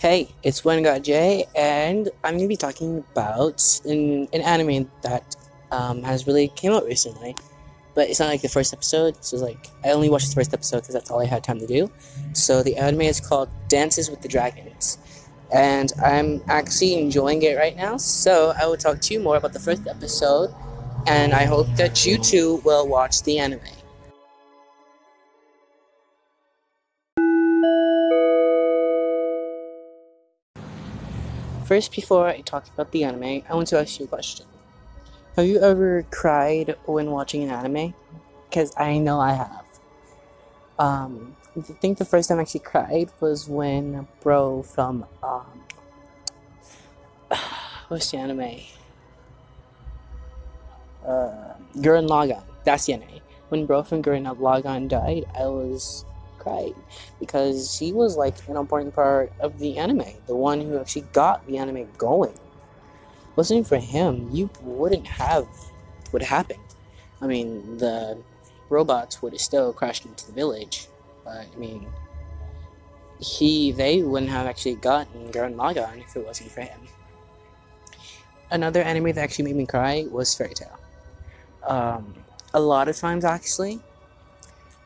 Hey, it's When Got J, and I'm gonna be talking about an, an anime that um, has really came out recently, but it's not like the first episode. So like I only watched the first episode because that's all I had time to do. So the anime is called Dances with the Dragons, and I'm actually enjoying it right now. So I will talk to you more about the first episode, and I hope that you too will watch the anime. First, before I talk about the anime, I want to ask you a question. Have you ever cried when watching an anime? Because I know I have. Um, I think the first time I actually cried was when Bro from um, what's the anime? Uh, Gurren Lagann. That's the anime. When Bro from Gurren Lagann died, I was cried because he was like an important part of the anime, the one who actually got the anime going. Wasn't for him, you wouldn't have what happened. I mean, the robots would have still crashed into the village, but I mean, he they wouldn't have actually gotten Gurren Lagann if it wasn't for him. Another anime that actually made me cry was Fairy Tail. Um, a lot of times, actually,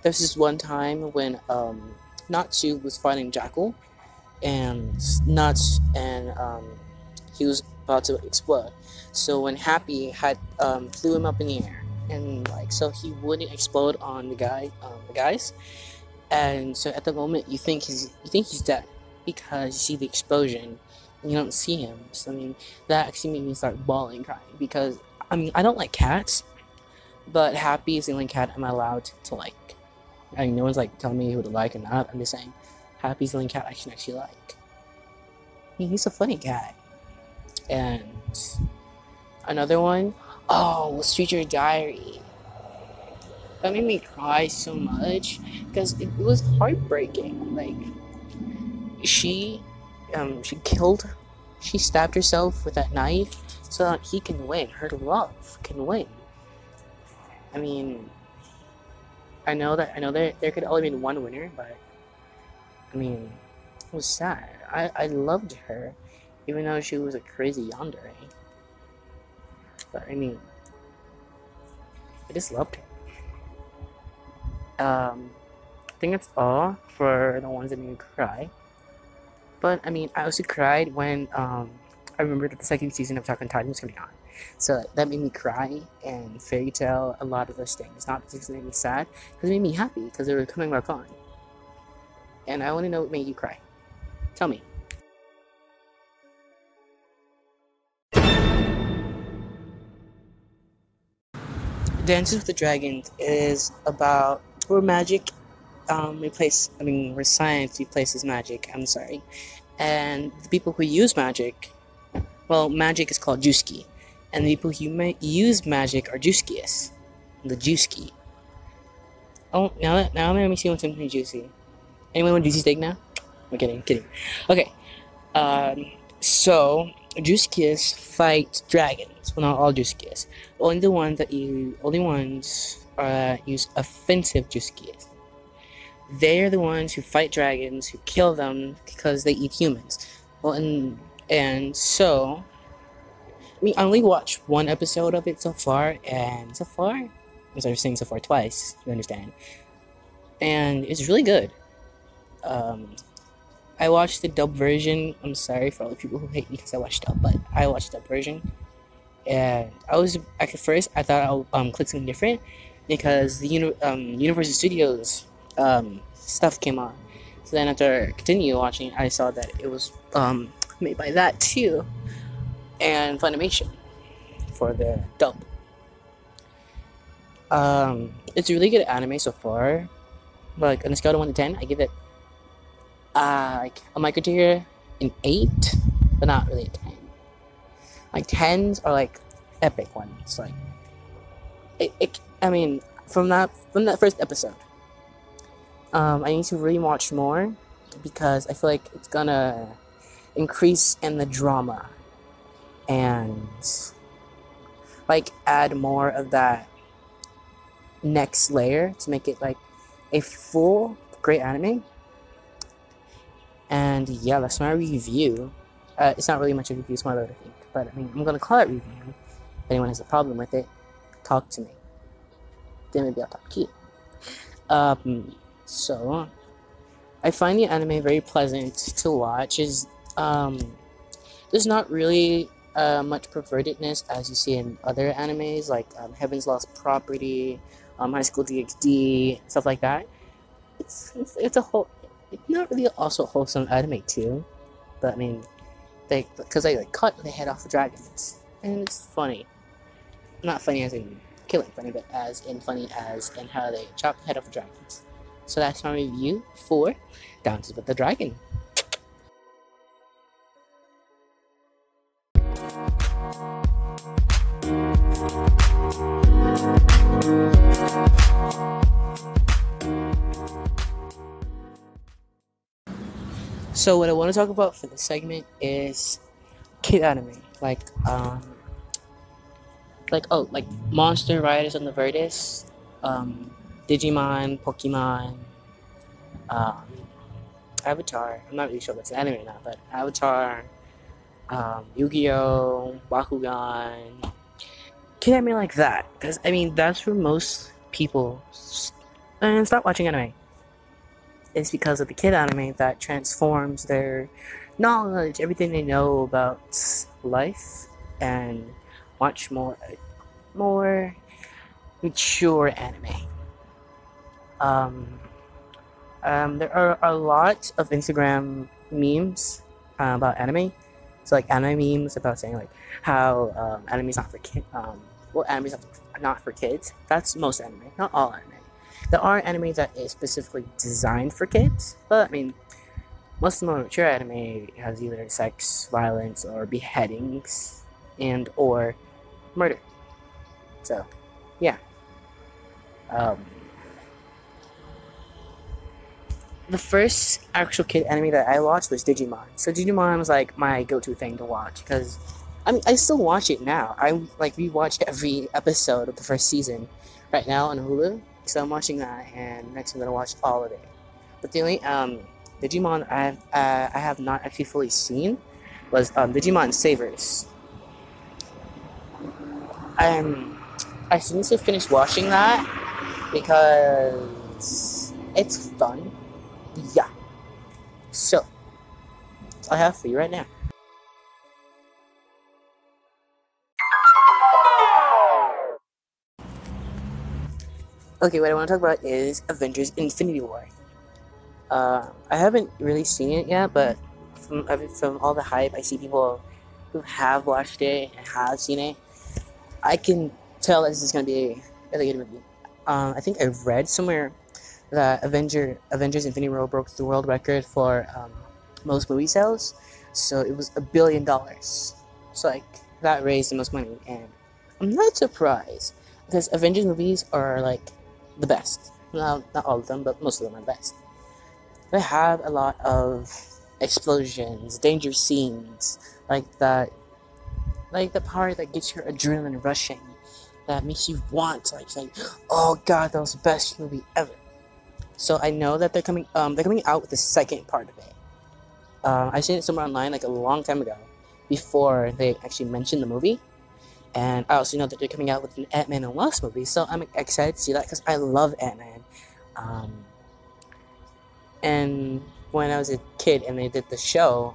there's this one time when um, Natsu was fighting Jackal, and Natsu and um, he was about to explode. So when Happy had um, flew him up in the air, and like so he wouldn't explode on the guy, um, the guys, and so at the moment you think he's you think he's dead because you see the explosion, and you don't see him. So I mean that actually made me start bawling, crying because I mean I don't like cats, but Happy is the only cat I'm allowed to like. I mean, no one's like telling me who to like or not. I'm just saying, Happy's the only cat I can actually like. He's a funny guy. And another one, oh, was Stranger Diary. That made me cry so much because it, it was heartbreaking. Like she, um, she killed, she stabbed herself with that knife so that he can win. Her love can win. I mean, I know that I know there there could only be one winner, but I mean, it was sad. I I loved her, even though she was a crazy yandere. But I mean, I just loved her. Um, I think that's all for the ones that made me cry. But I mean, I also cried when um I remember that the second season of Attack on Titan was coming on. So that made me cry and Fairy Tail a lot of those things. Not because it made me sad, because it made me happy because they were coming back on. And I want to know what made you cry. Tell me. Dances with the Dragons is about where magic um, replace, I mean, where science replaces magic. I'm sorry, and the people who use magic, well, magic is called Juski and the people who use magic are Juskius, the Juski. Oh, now that now let me see what's something juicy. Anyone want juicy steak now? I'm kidding, kidding. Okay, um, so Juskius fight dragons. Well, not all Juskius. Only the ones that you, only ones uh, use offensive Juskius. They're the ones who fight dragons, who kill them because they eat humans. Well, and and so I only watched one episode of it so far, and so far, as I was saying so far twice, you understand, and it's really good. Um, I watched the dub version. I'm sorry for all the people who hate me because I watched dub, but I watched the dub version, and I was at first I thought I'll um, click something different because the uni- um, Universal Studios um, stuff came on. So then after I continue watching, I saw that it was um, made by that too and Funimation for the dub. Um, it's a really good anime so far. Like on a scale of one to ten, I give it uh, like a microtear an eight, but not really a ten. Like tens are like epic ones. Like it, it I mean, from that from that first episode, um, I need to rewatch more because I feel like it's gonna increase in the drama and like add more of that next layer to make it like a full great anime And yeah, that's my review. Uh, it's not really much of a review, it's more of a think. But I mean, I'm gonna call it review. If anyone has a problem with it, talk to me. Then maybe I'll talk to you. Um, so I find the anime very pleasant to watch. Is um, there's not really uh, much pervertedness as you see in other animes like um, Heaven's Lost Property, um, High School DxD, stuff like that. It's it's, it's a whole, it's not really also wholesome anime too, but I mean, they because they like cut the head off the dragons and it's funny, not funny as in killing funny, but as in funny as in how they chop the head off the dragons. So that's my review for Dances with the Dragon. So what I want to talk about for this segment is kid anime, like um, like oh, like Monster Riders on the Vertis, um, Digimon, Pokemon, um, Avatar. I'm not really sure what's an anime or not, but Avatar, um, Yu-Gi-Oh, Bakugan, kid anime like that. Because I mean, that's where most people and stop watching anime. It's because of the kid anime that transforms their knowledge, everything they know about life, and watch more, more mature anime. Um, um, there are a lot of Instagram memes uh, about anime. So like anime memes about saying like how um, anime is not for kids. Um, well, anime is not for kids. That's most anime, not all anime. There are anime that is specifically designed for kids, but I mean, most of the mature anime has either sex, violence, or beheadings, and or murder. So, yeah. Um, the first actual kid anime that I watched was Digimon. So Digimon was like my go-to thing to watch because I mean I still watch it now. I like rewatch every episode of the first season right now on Hulu. So I'm watching that, and next I'm gonna watch all of it. But the only um, Digimon I uh, I have not actually fully seen was um, Digimon Savers. I'm I need to finish watching that because it's fun yeah. So, I have for you right now. Okay, what I want to talk about is Avengers Infinity War. Uh, I haven't really seen it yet, but from, from all the hype, I see people who have watched it and have seen it. I can tell this is going to be a really good movie. Um, I think I read somewhere that Avenger Avengers Infinity War broke the world record for um, most movie sales. So it was a billion dollars. So like that raised the most money, and I'm not surprised because Avengers movies are like the best. Well, not all of them, but most of them are the best. They have a lot of explosions, danger scenes, like that, like the part that gets your adrenaline rushing, that makes you want to like say, "Oh God, that was the best movie ever." So I know that they're coming. Um, they're coming out with the second part of it. Um, I seen it somewhere online like a long time ago, before they actually mentioned the movie. And I also know that they're coming out with an Ant Man and Wasp movie, so I'm excited to see that because I love Ant Man. Um, and when I was a kid and they did the show,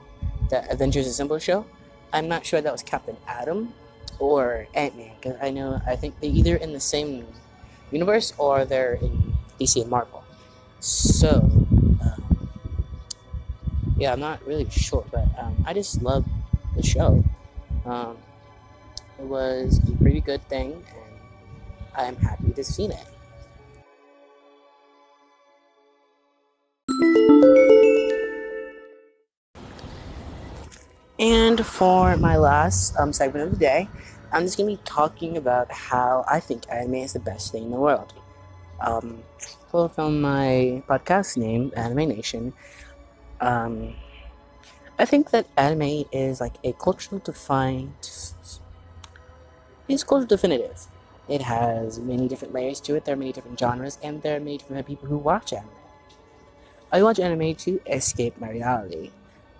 the Avengers Assemble show, I'm not sure that was Captain Atom or Ant Man because I know I think they're either in the same universe or they're in DC and Marvel. So, um, yeah, I'm not really sure, but um, I just love the show. Um, was a pretty good thing, and I'm happy to see it. And for my last um, segment of the day, I'm just going to be talking about how I think anime is the best thing in the world. Um, from my podcast name, Anime Nation, um, I think that anime is like a cultural defined. It's cultural definitive. It has many different layers to it. There are many different genres, and there are many different people who watch anime. I watch anime to escape my reality.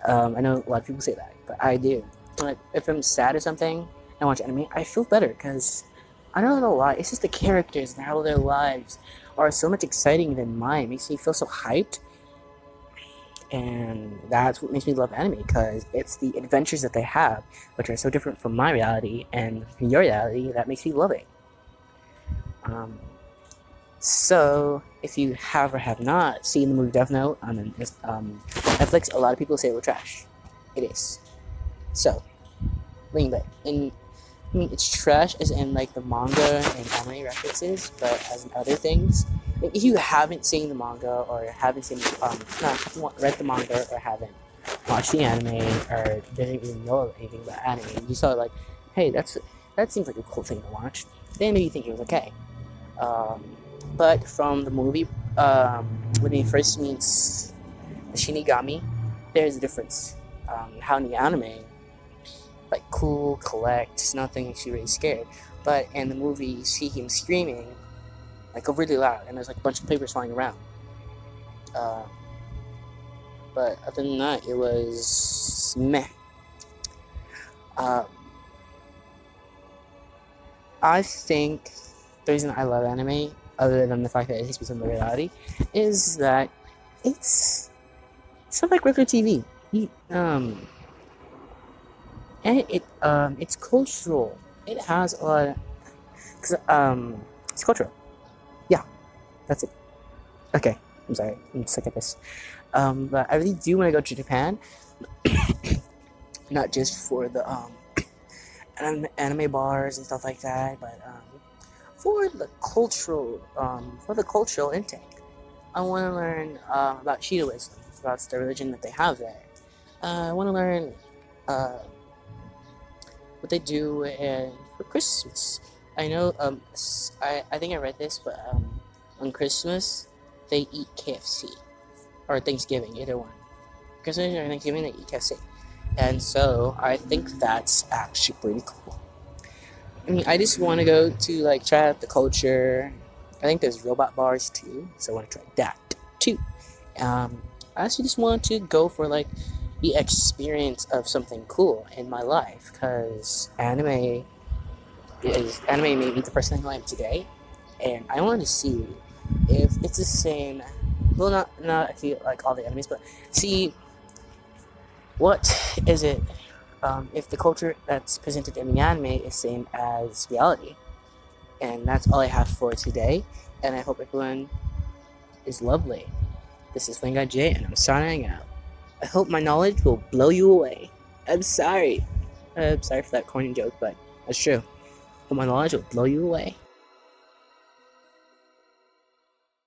Um, I know a lot of people say that, but I do. Like, if I'm sad or something, I watch anime, I feel better because I don't know why. It's just the characters and how their lives are so much exciting than mine. It makes me feel so hyped. And that's what makes me love anime because it's the adventures that they have, which are so different from my reality and from your reality, that makes me love it. Um, so, if you have or have not seen the movie Death Note on um, Netflix, a lot of people say we're trash. It is. So, lean back. In I mean, it's trash as in like the manga and anime references, but as in other things. If you haven't seen the manga or haven't seen, um, not read the manga or haven't watched the anime or didn't even know anything about anime, you saw like, hey, that's that seems like a cool thing to watch. Then maybe you think it was okay. Um, but from the movie, um, when he first meets the Shinigami, there's a difference. Um, how in the anime, like cool, collect, nothing you really scared. But in the movie, you see him screaming, like really loud, and there's like a bunch of papers flying around. Uh, but other than that, it was meh. Uh, I think the reason I love anime, other than the fact that it takes me some reality, is that it's not like regular TV. um, and it um it's cultural. It has a lot. Cause, um, it's cultural. That's it. Okay, I'm sorry. I'm sick of this. Um, but I really do want to go to Japan. Not just for the um anime bars and stuff like that, but um, for the cultural um for the cultural intake. I want to learn uh, about Shintoism, about the religion that they have there. Uh, I want to learn uh, what they do and for Christmas. I know um I, I think I read this, but um on Christmas they eat KFC or Thanksgiving, either one. Christmas or Thanksgiving they eat KFC, and so I think that's actually pretty cool. I mean, I just want to go to like try out the culture. I think there's robot bars too, so I want to try that too. Um, I actually just want to go for like the experience of something cool in my life because anime is anime made me the person who I am today, and I want to see if it's the same. Well, not not feel like all the enemies, but see what is it um, if the culture that's presented in the anime is same as reality. And that's all I have for today. And I hope everyone is lovely. This is Guy J, and I'm signing out. I hope my knowledge will blow you away. I'm sorry. I'm sorry for that corny joke, but that's true. Hope my knowledge will blow you away.